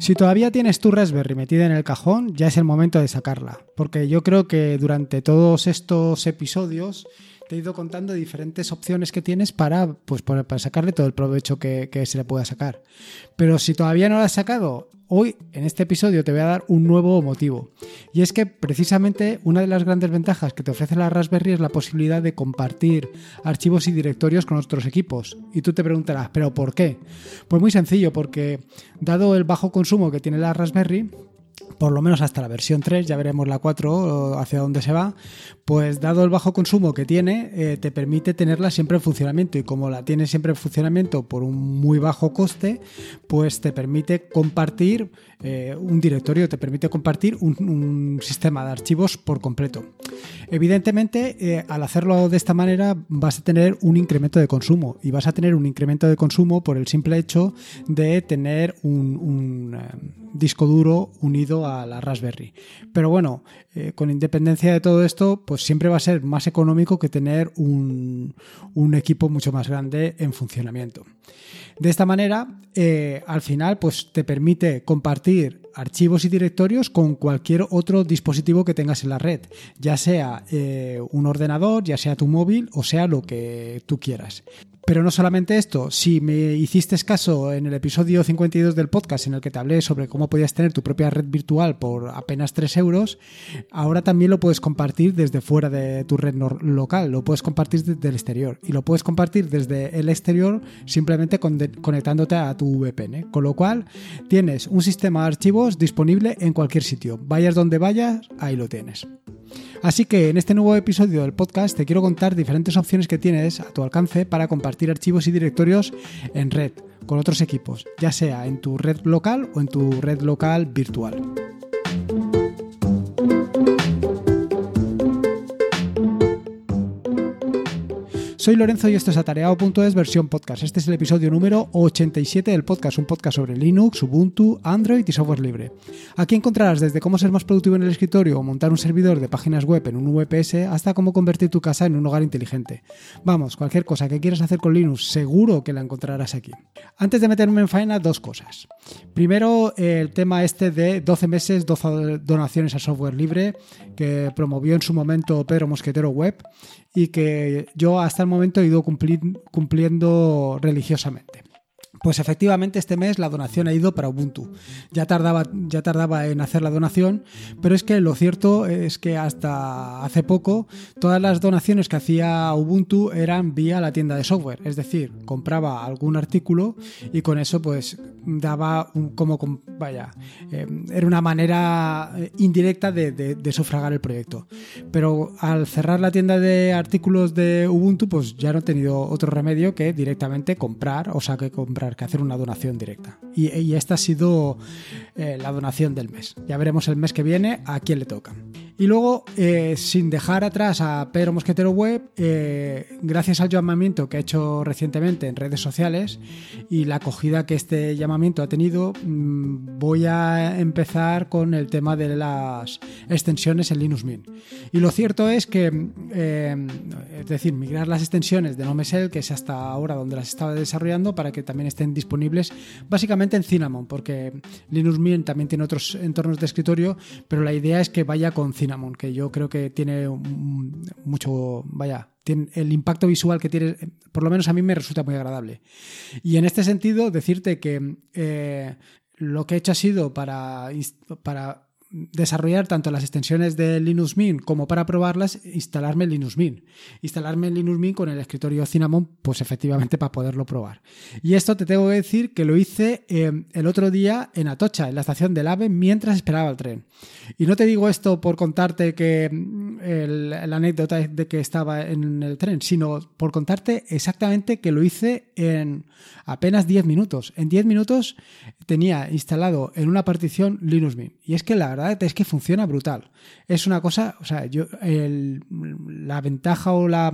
Si todavía tienes tu Raspberry metida en el cajón, ya es el momento de sacarla, porque yo creo que durante todos estos episodios te he ido contando diferentes opciones que tienes para, pues, para, sacarle todo el provecho que, se le pueda sacar. Pero si todavía no lo has sacado, hoy en este episodio te voy a dar un nuevo motivo. Y es que precisamente una de las grandes ventajas que te ofrece la Raspberry es la posibilidad de compartir archivos y directorios con otros equipos. Y tú te preguntarás, ¿pero por qué? Pues muy sencillo, porque dado el bajo consumo que tiene la Raspberry, por lo menos hasta la versión 3, ya veremos la 4 hacia dónde se va, pues dado el bajo consumo que tiene, eh, te permite tenerla siempre en funcionamiento y como la tiene siempre en funcionamiento por un muy bajo coste, pues te permite compartir eh, un directorio, te permite compartir un, sistema de archivos por completo. Evidentemente, eh, al hacerlo de esta manera vas a tener un incremento de consumo y vas a tener un incremento de consumo por el simple hecho de tener un disco duro unido a la Raspberry. Pero bueno, eh, con independencia de todo esto, pues siempre va a ser más económico que tener un, equipo mucho más grande en funcionamiento. De esta manera, eh, al final, pues te permite compartir archivos y directorios con cualquier otro dispositivo que tengas en la red, ya sea eh, un ordenador, ya sea tu móvil o sea lo que tú quieras. Pero no solamente esto, si me hiciste caso en el episodio 52 del podcast en el que te hablé sobre cómo podías tener tu propia red virtual por apenas 3 euros, ahora también lo puedes compartir desde fuera de tu red local, lo puedes compartir desde el exterior y lo puedes compartir desde el exterior simplemente conectándote a tu VPN. Con lo cual tienes un sistema de archivos disponible en cualquier sitio. Vayas donde vayas, ahí lo tienes. Así que en este nuevo episodio del podcast te quiero contar diferentes opciones que tienes a tu alcance para compartir archivos y directorios en red con otros equipos, ya sea en tu red local o en tu red local virtual. Soy Lorenzo y esto es Atareado.es versión podcast. Este es el episodio número 87 del podcast, un podcast sobre Linux, Ubuntu, Android y software libre. Aquí encontrarás desde cómo ser más productivo en el escritorio o montar un servidor de páginas web en un VPS hasta cómo convertir tu casa en un hogar inteligente. Vamos, cualquier cosa que quieras hacer con Linux, seguro que la encontrarás aquí. Antes de meterme en faena, dos cosas. Primero, el tema este de 12 meses, 12 donaciones a software libre que promovió en su momento Pedro Mosquetero Web y que yo hasta el momento he ido cumpliendo religiosamente. Pues efectivamente este mes la donación ha ido para Ubuntu. Ya tardaba, ya tardaba en hacer la donación, pero es que lo cierto es que hasta hace poco todas las donaciones que hacía Ubuntu eran vía la tienda de software. Es decir, compraba algún artículo y con eso pues daba un, como, vaya, eh, era una manera eh, indirecta de, de, sufragar el proyecto. Pero al cerrar la tienda de artículos de Ubuntu pues ya no he tenido otro remedio que directamente comprar, o sea que comprar que hacer una donación directa. Y, esta ha sido eh, la donación del mes. Ya veremos el mes que viene a quién le toca. Y luego, eh, sin dejar atrás a Pedro Mosquetero Web, eh, gracias al llamamiento que ha hecho recientemente en redes sociales y la acogida que este llamamiento ha tenido, mm, voy a empezar con el tema de las extensiones en Linux Mint. Y lo cierto es que, eh, es decir, migrar las extensiones de NoMesel, que es hasta ahora donde las estaba desarrollando, para que también estén disponibles básicamente en Cinnamon, porque Linux Mint también tiene otros entornos de escritorio, pero la idea es que vaya con Cinnamon que yo creo que tiene mucho, vaya, tiene, el impacto visual que tiene, por lo menos a mí me resulta muy agradable. Y en este sentido, decirte que eh, lo que he hecho ha sido para, para desarrollar tanto las extensiones de Linux Mint como para probarlas, instalarme Linux Mint. Instalarme Linux Mint con el escritorio Cinnamon, pues efectivamente para poderlo probar. Y esto te tengo que decir que lo hice eh, el otro día en Atocha, en la estación del AVE, mientras esperaba el tren. Y no te digo esto por contarte que la anécdota de que estaba en el tren, sino por contarte exactamente que lo hice en apenas 10 minutos. En 10 minutos tenía instalado en una partición Linux Mint. Y es que la verdad es que funciona brutal. Es una cosa, o sea, yo, la ventaja o la,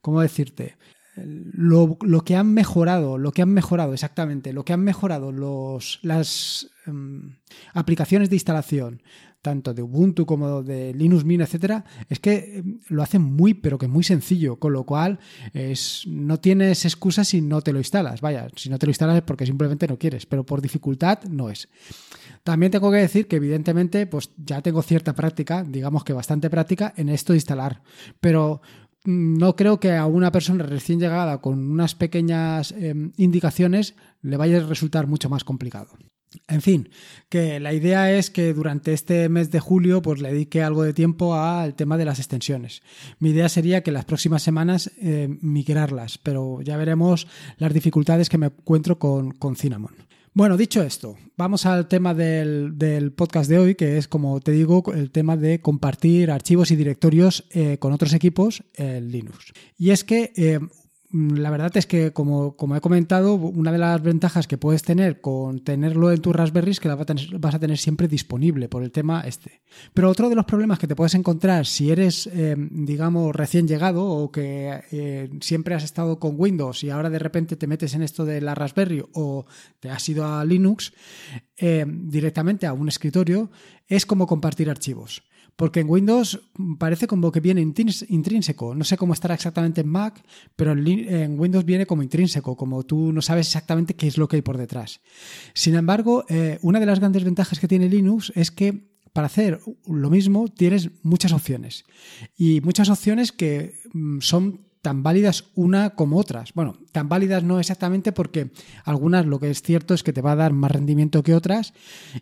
¿cómo decirte? Lo, que han mejorado, lo que han mejorado exactamente, lo que han mejorado los, las em, aplicaciones de instalación, tanto de Ubuntu como de Linux Mint, etcétera, es que eh, lo hacen muy, pero que muy sencillo, con lo cual es, no tienes excusa si no te lo instalas. Vaya, si no te lo instalas es porque simplemente no quieres, pero por dificultad no es. También tengo que decir que evidentemente pues ya tengo cierta práctica, digamos que bastante práctica en esto de instalar, pero mm, no creo que a una persona recién llegada con unas pequeñas em, indicaciones le vaya a resultar mucho más complicado. En fin, que la idea es que durante este mes de julio pues le dedique algo de tiempo al tema de las extensiones. Mi idea sería que las próximas semanas eh, migrarlas, pero ya veremos las dificultades que me encuentro con, con Cinnamon. Bueno, dicho esto, vamos al tema del, podcast de hoy, que es, como te digo, el tema de compartir archivos y directorios eh, con otros equipos en Linux. Y es que eh, la verdad es que, como, he comentado, una de las ventajas que puedes tener con tenerlo en tu Raspberry es que la vas a tener siempre disponible por el tema este. Pero otro de los problemas que te puedes encontrar si eres, eh, digamos, recién llegado o que eh, siempre has estado con Windows y ahora de repente te metes en esto de la Raspberry o te has ido a Linux eh, directamente a un escritorio, es como compartir archivos. Porque en Windows parece como que viene intrínseco. No sé cómo estará exactamente en Mac, pero en Windows viene como intrínseco, como tú no sabes exactamente qué es lo que hay por detrás. Sin embargo, eh, una de las grandes ventajas que tiene Linux es que para hacer lo mismo tienes muchas opciones. Y muchas opciones que mm, son tan válidas una como otras. Bueno, tan válidas no exactamente porque algunas lo que es cierto es que te va a dar más rendimiento que otras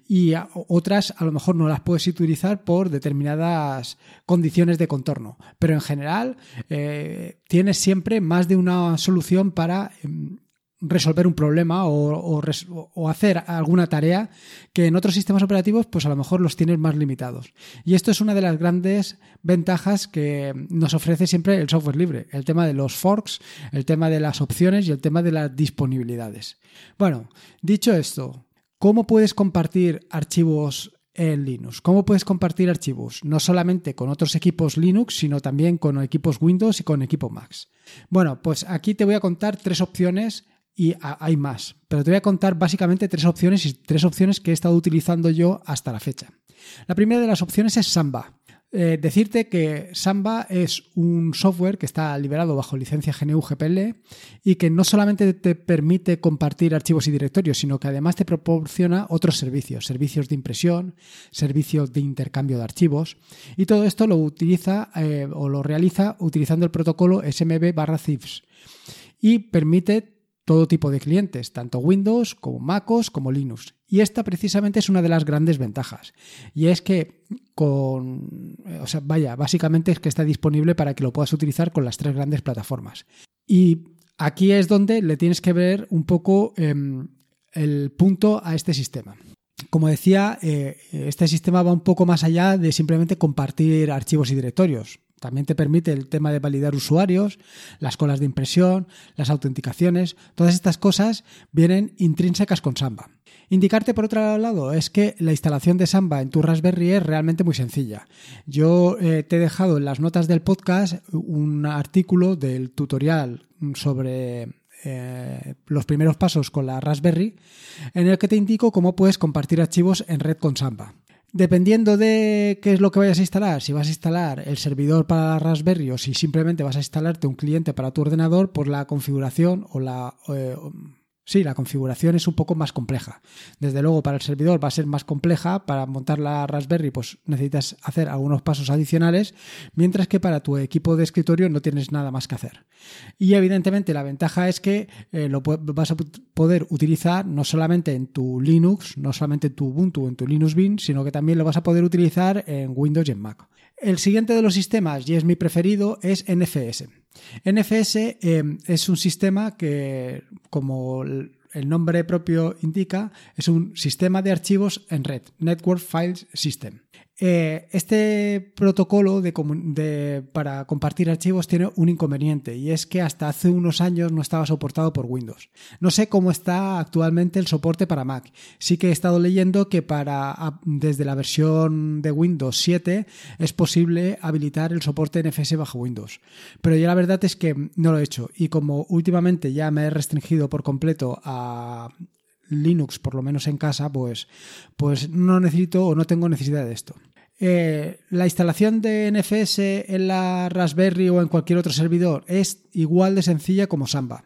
y otras a lo mejor no las puedes utilizar por determinadas condiciones de contorno. Pero en general eh, tienes siempre más de una solución para em, resolver un problema o, hacer alguna tarea que en otros sistemas operativos pues a lo mejor los tienes más limitados. Y esto es una de las grandes ventajas que nos ofrece siempre el software libre, el tema de los forks, el tema de las opciones y el tema de las disponibilidades. Bueno, dicho esto, ¿cómo puedes compartir archivos en Linux. ¿Cómo puedes compartir archivos? No solamente con otros equipos Linux, sino también con equipos Windows y con equipo Macs. Bueno, pues aquí te voy a contar tres opciones y hay más. Pero te voy a contar básicamente tres opciones y tres opciones que he estado utilizando yo hasta la fecha. La primera de las opciones es Samba. Eh, decirte que Samba es un software que está liberado bajo licencia GNU GPL y que no solamente te permite compartir archivos y directorios, sino que además te proporciona otros servicios, servicios de impresión, servicios de intercambio de archivos y todo esto lo utiliza eh, o lo realiza utilizando el protocolo SMB barra CIFS y permite todo tipo de clientes, tanto Windows como MacOS como Linux. Y esta precisamente es una de las grandes ventajas. Y es que con, o sea, vaya, básicamente es que está disponible para que lo puedas utilizar con las tres grandes plataformas. Y aquí es donde le tienes que ver un poco em, el punto a este sistema. Como decía, eh, este sistema va un poco más allá de simplemente compartir archivos y directorios. También te permite el tema de validar usuarios, las colas de impresión, las autenticaciones. Todas estas cosas vienen intrínsecas con Samba. Indicarte por otro lado es que la instalación de Samba en tu Raspberry es realmente muy sencilla. Yo eh, te he dejado en las notas del podcast un artículo del tutorial sobre eh, los primeros pasos con la Raspberry en el que te indico cómo puedes compartir archivos en red con Samba. Dependiendo de qué es lo que vayas a instalar, si vas a instalar el servidor para Raspberry o si simplemente vas a instalarte un cliente para tu ordenador, pues la configuración o la... Eh, Sí, la configuración es un poco más compleja. Desde luego, para el servidor va a ser más compleja. Para montar la Raspberry, pues necesitas hacer algunos pasos adicionales, mientras que para tu equipo de escritorio no tienes nada más que hacer. Y evidentemente, la ventaja es que eh, lo vas a poder utilizar no solamente en tu Linux, no solamente en tu Ubuntu o en tu Linux Mint, sino que también lo vas a poder utilizar en Windows y en Mac. El siguiente de los sistemas, y es mi preferido, es NFS. NFS em, es un sistema que, como el nombre propio indica, es un sistema de archivos en red, Network Files System. Eh, este protocolo para compartir archivos tiene un inconveniente y es que hasta hace unos años no estaba soportado por Windows. No sé cómo está actualmente el soporte para Mac. Sí que he estado leyendo que para desde la versión de Windows 7 es posible habilitar el soporte NFS bajo Windows. Pero yo la verdad es que no lo he hecho y como últimamente ya me he restringido por completo a Linux, por lo menos en casa, pues, pues no necesito o no tengo necesidad de esto. Eh, la instalación de NFS en la Raspberry o en cualquier otro servidor es igual de sencilla como Samba.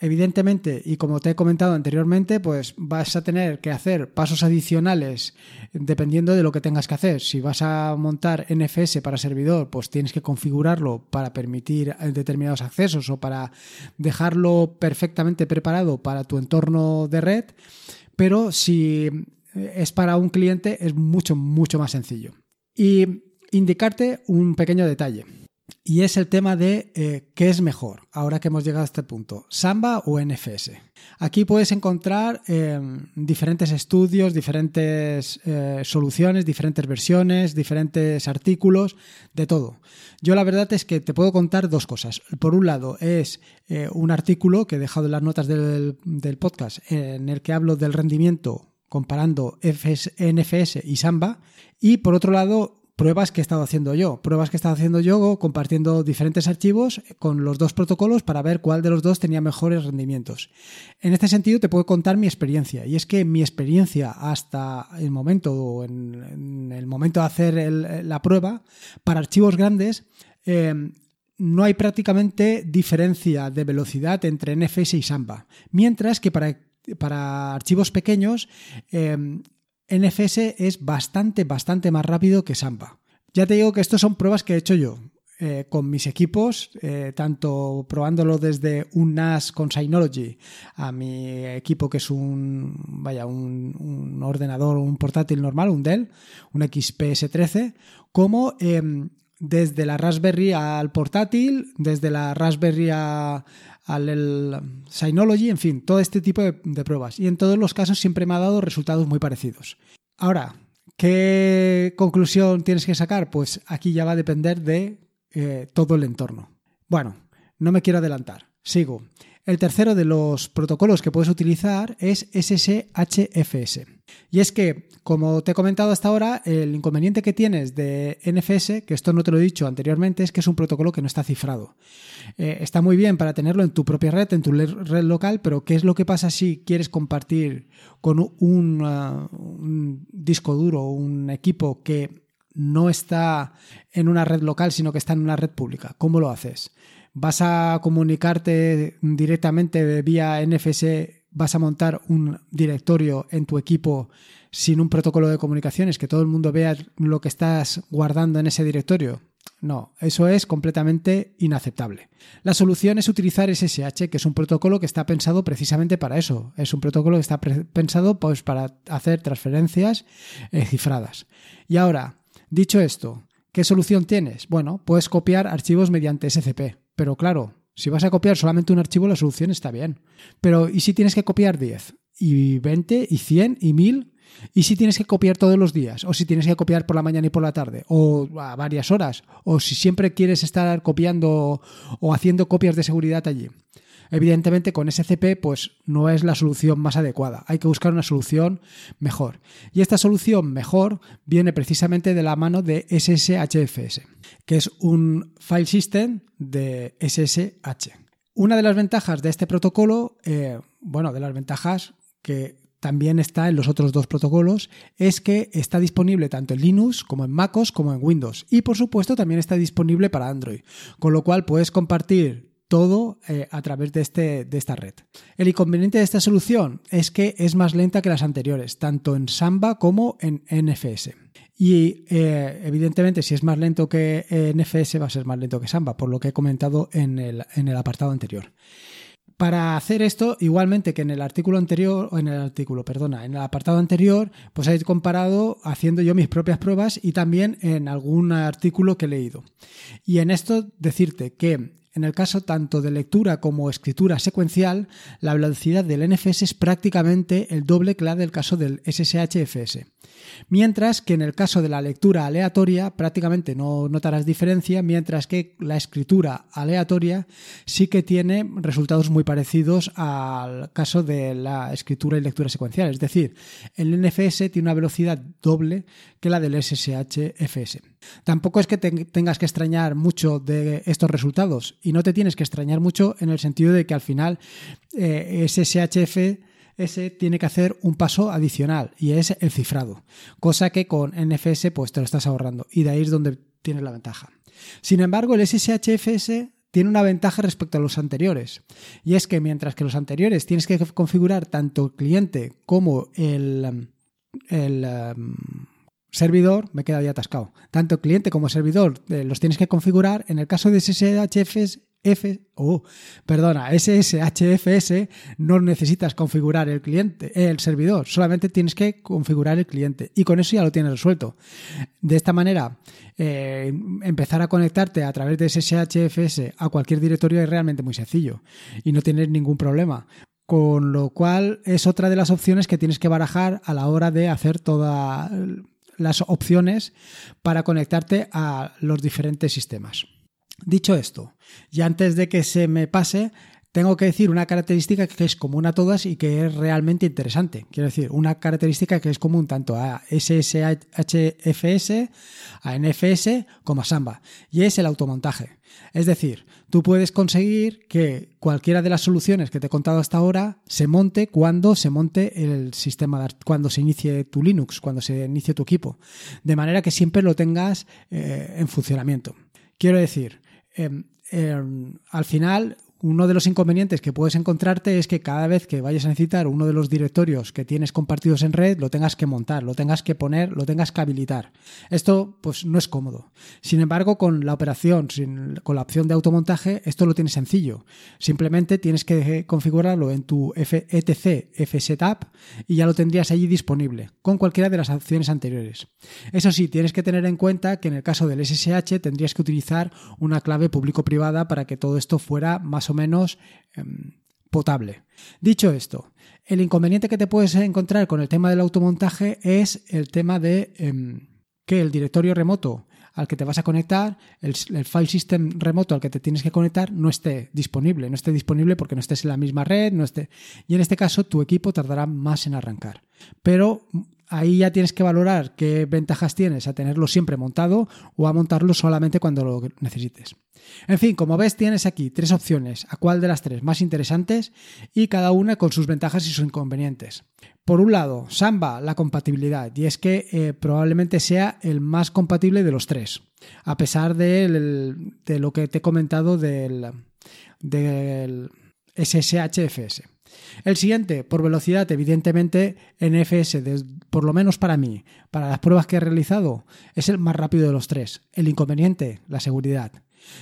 Evidentemente, y como te he comentado anteriormente, pues vas a tener que hacer pasos adicionales dependiendo de lo que tengas que hacer. Si vas a montar NFS para servidor, pues tienes que configurarlo para permitir determinados accesos o para dejarlo perfectamente preparado para tu entorno de red. Pero si es para un cliente, es mucho, mucho más sencillo. Y indicarte un pequeño detalle. Y es el tema de eh, qué es mejor, ahora que hemos llegado a este punto, Samba o NFS. Aquí puedes encontrar eh, diferentes estudios, diferentes eh, soluciones, diferentes versiones, diferentes artículos, de todo. Yo la verdad es que te puedo contar dos cosas. Por un lado es un artículo que he dejado en las notas del, del podcast en el que hablo del rendimiento comparando NFS y Samba. Y por otro lado, pruebas que he estado haciendo yo. Pruebas que he estado haciendo yo compartiendo diferentes archivos con los dos protocolos para ver cuál de los dos tenía mejores rendimientos. En este sentido te puedo contar mi experiencia. Y es que mi experiencia hasta el momento, en, el momento de hacer la prueba, para archivos grandes, eh, no hay prácticamente diferencia de velocidad entre NFS y Samba. Mientras que para, para archivos pequeños, eh, NFS es bastante, bastante más rápido que Samba. Ya te digo que estas son pruebas que he hecho yo. Eh, con mis equipos, eh, tanto probándolo desde un NAS con Synology a mi equipo que es un, vaya, un, un ordenador, un portátil normal, un Dell, un XPS13, como em, desde la Raspberry al portátil, desde la Raspberry al Synology, en fin, todo este tipo de, pruebas. Y en todos los casos siempre me ha dado resultados muy parecidos. Ahora, ¿qué conclusión tienes que sacar? Pues aquí ya va a depender de eh, todo el entorno. Bueno, no me quiero adelantar. Sigo. El tercero de los protocolos que puedes utilizar es SSHFS. Y es que, como te he comentado hasta ahora, el inconveniente que tienes de NFS, que esto no te lo he dicho anteriormente, es que es un protocolo que no está cifrado. Eh, está muy bien para tenerlo en tu propia red, en tu red local, pero ¿qué es lo que pasa si quieres compartir con un, uh, un disco duro, un equipo que no está en una red local, sino que está en una red pública? ¿Cómo lo haces? vas a comunicarte directamente vía NFS, vas a montar un directorio en tu equipo sin un protocolo de comunicaciones, que todo el mundo vea lo que estás guardando en ese directorio. No, eso es completamente inaceptable. La solución es utilizar SSH, que es un protocolo que está pensado precisamente para eso. Es un protocolo que está pensado pues, para hacer transferencias eh, cifradas. Y ahora, dicho esto, ¿qué solución tienes? Bueno, puedes copiar archivos mediante SCP. Pero claro, si vas a copiar solamente un archivo, la solución está bien. Pero ¿y si tienes que copiar 10? ¿Y 20? ¿Y 100? ¿Y 1000? ¿Y si tienes que copiar todos los días? ¿O si tienes que copiar por la mañana y por la tarde? ¿O a varias horas? ¿O si siempre quieres estar copiando o haciendo copias de seguridad allí? Evidentemente con SCP pues no es la solución más adecuada, hay que buscar una solución mejor. Y esta solución mejor viene precisamente de la mano de SSHFS, que es un file system de SSH. Una de las ventajas de este protocolo, eh, bueno, de las ventajas que también está en los otros dos protocolos, es que está disponible tanto en Linux como en MacOS como en Windows. Y por supuesto también está disponible para Android. Con lo cual puedes compartir todo eh, a través de, este, de esta red. El inconveniente de esta solución es que es más lenta que las anteriores, tanto en Samba como en NFS. Y eh, evidentemente, si es más lento que NFS, va a ser más lento que Samba, por lo que he comentado en el, en el apartado anterior. Para hacer esto, igualmente que en el artículo anterior, o en el artículo, perdona, en el apartado anterior, pues he comparado haciendo yo mis propias pruebas y también en algún artículo que he leído. Y en esto decirte que en el caso tanto de lectura como escritura secuencial, la velocidad del NFS es prácticamente el doble que la del caso del SSHFS. Mientras que en el caso de la lectura aleatoria prácticamente no notarás diferencia, mientras que la escritura aleatoria sí que tiene resultados muy parecidos al caso de la escritura y lectura secuencial. Es decir, el NFS tiene una velocidad doble que la del SSH-FS. Tampoco es que tengas que extrañar mucho de estos resultados y no te tienes que extrañar mucho en el sentido de que al final eh, tiene que hacer un paso adicional y es el cifrado, cosa que con NFS pues te lo estás ahorrando y de ahí es donde tienes la ventaja. Sin embargo, el SSHFS tiene una ventaja respecto a los anteriores. Y es que mientras que los anteriores tienes que configurar tanto el cliente como el, el um, servidor, me queda ya atascado. Tanto cliente como servidor eh, los tienes que configurar. En el caso de SSHFS, oh, perdona, SSHFS no necesitas configurar el cliente, el servidor, solamente tienes que configurar el cliente y con eso ya lo tienes resuelto. De esta manera, eh, empezar a conectarte a través de SSHFS a cualquier directorio es realmente muy sencillo y no tienes ningún problema. Con lo cual es otra de las opciones que tienes que barajar a la hora de hacer todas las opciones para conectarte a los diferentes sistemas. Dicho esto, y antes de que se me pase, tengo que decir una característica que es común a todas y que es realmente interesante. Quiero decir, una característica que es común tanto a SSHFS, a NFS como a Samba, y es el automontaje. Es decir, tú puedes conseguir que cualquiera de las soluciones que te he contado hasta ahora se monte cuando se monte el sistema, cuando se inicie tu Linux, cuando se inicie tu equipo, de manera que siempre lo tengas eh, en funcionamiento. Quiero decir, em, em, al final uno de los inconvenientes que puedes encontrarte es que cada vez que vayas a necesitar uno de los directorios que tienes compartidos en red, lo tengas que montar, lo tengas que poner, lo tengas que habilitar. Esto pues no es cómodo. Sin embargo, con la operación, con la opción de automontaje, esto lo tienes sencillo. Simplemente tienes que configurarlo en tu etc fsetup y ya lo tendrías allí disponible, con cualquiera de las opciones anteriores. Eso sí, tienes que tener en cuenta que en el caso del SSH tendrías que utilizar una clave público-privada para que todo esto fuera más o menos em, potable. Dicho esto, el inconveniente que te puedes encontrar con el tema del automontaje es el tema de em, que el directorio remoto al que te vas a conectar, el, file system remoto al que te tienes que conectar no esté disponible, no esté disponible porque no estés en la misma red, no esté. Y en este caso tu equipo tardará más en arrancar. Pero ahí ya tienes que valorar qué ventajas tienes a tenerlo siempre montado o a montarlo solamente cuando lo necesites. En fin, como ves, tienes aquí tres opciones, a cuál de las tres más interesantes y cada una con sus ventajas y sus inconvenientes. Por un lado, Samba, la compatibilidad, y es que eh, probablemente sea el más compatible de los tres, a pesar de, lo que te he comentado del, del SSHFS. El siguiente, por velocidad, evidentemente, NFS, por lo menos para mí, para las pruebas que he realizado, es el más rápido de los tres. El inconveniente, la seguridad.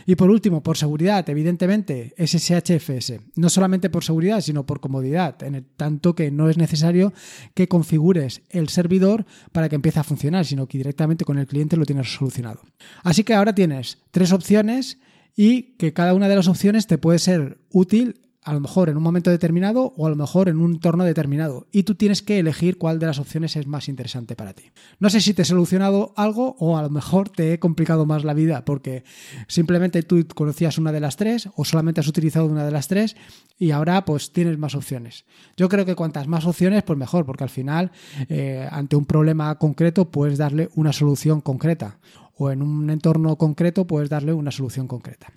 Y por último, por seguridad, evidentemente, SSHFS. No solamente por seguridad, sino por comodidad, en el tanto que no es necesario que configures el servidor para que empiece a funcionar, sino que directamente con el cliente lo tienes solucionado. Así que ahora tienes tres opciones y que cada una de las opciones te puede ser útil a lo mejor en un momento determinado o a lo mejor en un entorno determinado. Y tú tienes que elegir cuál de las opciones es más interesante para ti. No sé si te he solucionado algo o a lo mejor te he complicado más la vida porque simplemente tú conocías una de las tres o solamente has utilizado una de las tres y ahora pues tienes más opciones. Yo creo que cuantas más opciones pues mejor porque al final eh, ante un problema concreto puedes darle una solución concreta o en un entorno concreto puedes darle una solución concreta.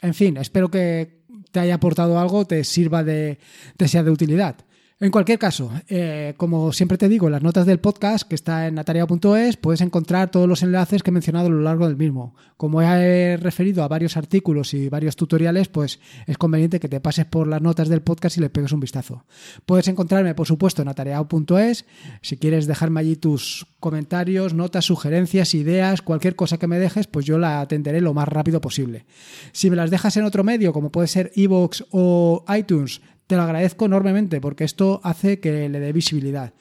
En fin, espero que te haya aportado algo, te sirva de, te sea de utilidad. En cualquier caso, eh, como siempre te digo, las notas del podcast que está en ataria.es puedes encontrar todos los enlaces que he mencionado a lo largo del mismo. Como he referido a varios artículos y varios tutoriales, pues es conveniente que te pases por las notas del podcast y le pegues un vistazo. Puedes encontrarme, por supuesto, en atareado.es. Si quieres dejarme allí tus comentarios, notas, sugerencias, ideas, cualquier cosa que me dejes, pues yo la atenderé lo más rápido posible. Si me las dejas en otro medio, como puede ser iVoox o iTunes, te lo agradezco enormemente porque esto hace que le dé visibilidad.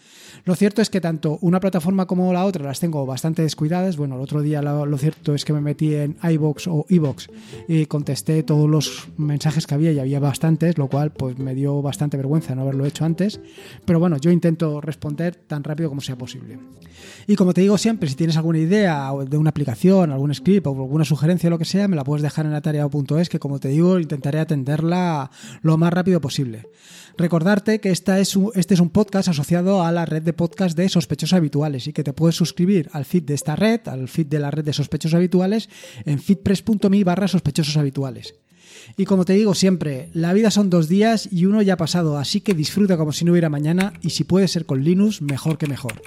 Lo cierto es que tanto una plataforma como la otra las tengo bastante descuidadas. Bueno, el otro día lo, cierto es que me metí en iBox o iBox y contesté todos los mensajes que había y había bastantes, lo cual pues me dio bastante vergüenza no haberlo hecho antes. Pero bueno, yo intento responder tan rápido como sea posible. Y como te digo siempre, si tienes alguna idea de una aplicación, algún script o alguna sugerencia lo que sea, me la puedes dejar en atareado.es que como te digo, intentaré atenderla lo más rápido posible. Recordarte que esta es este es un podcast asociado a la red de podcast de sospechosos habituales y que te puedes suscribir al feed de esta red, al feed de la red de sospechosos habituales en feedpress.me barra sospechosos habituales. Y como te digo siempre, la vida son dos días y uno ya ha pasado, así que disfruta como si no hubiera mañana y si puede ser con Linux, mejor que mejor.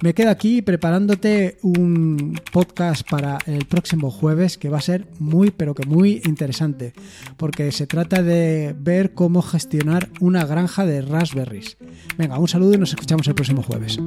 Me quedo aquí preparándote un podcast para el próximo jueves que va a ser muy, pero que muy interesante, porque se trata de ver cómo gestionar una granja de raspberries. Venga, un saludo y nos escuchamos el próximo jueves.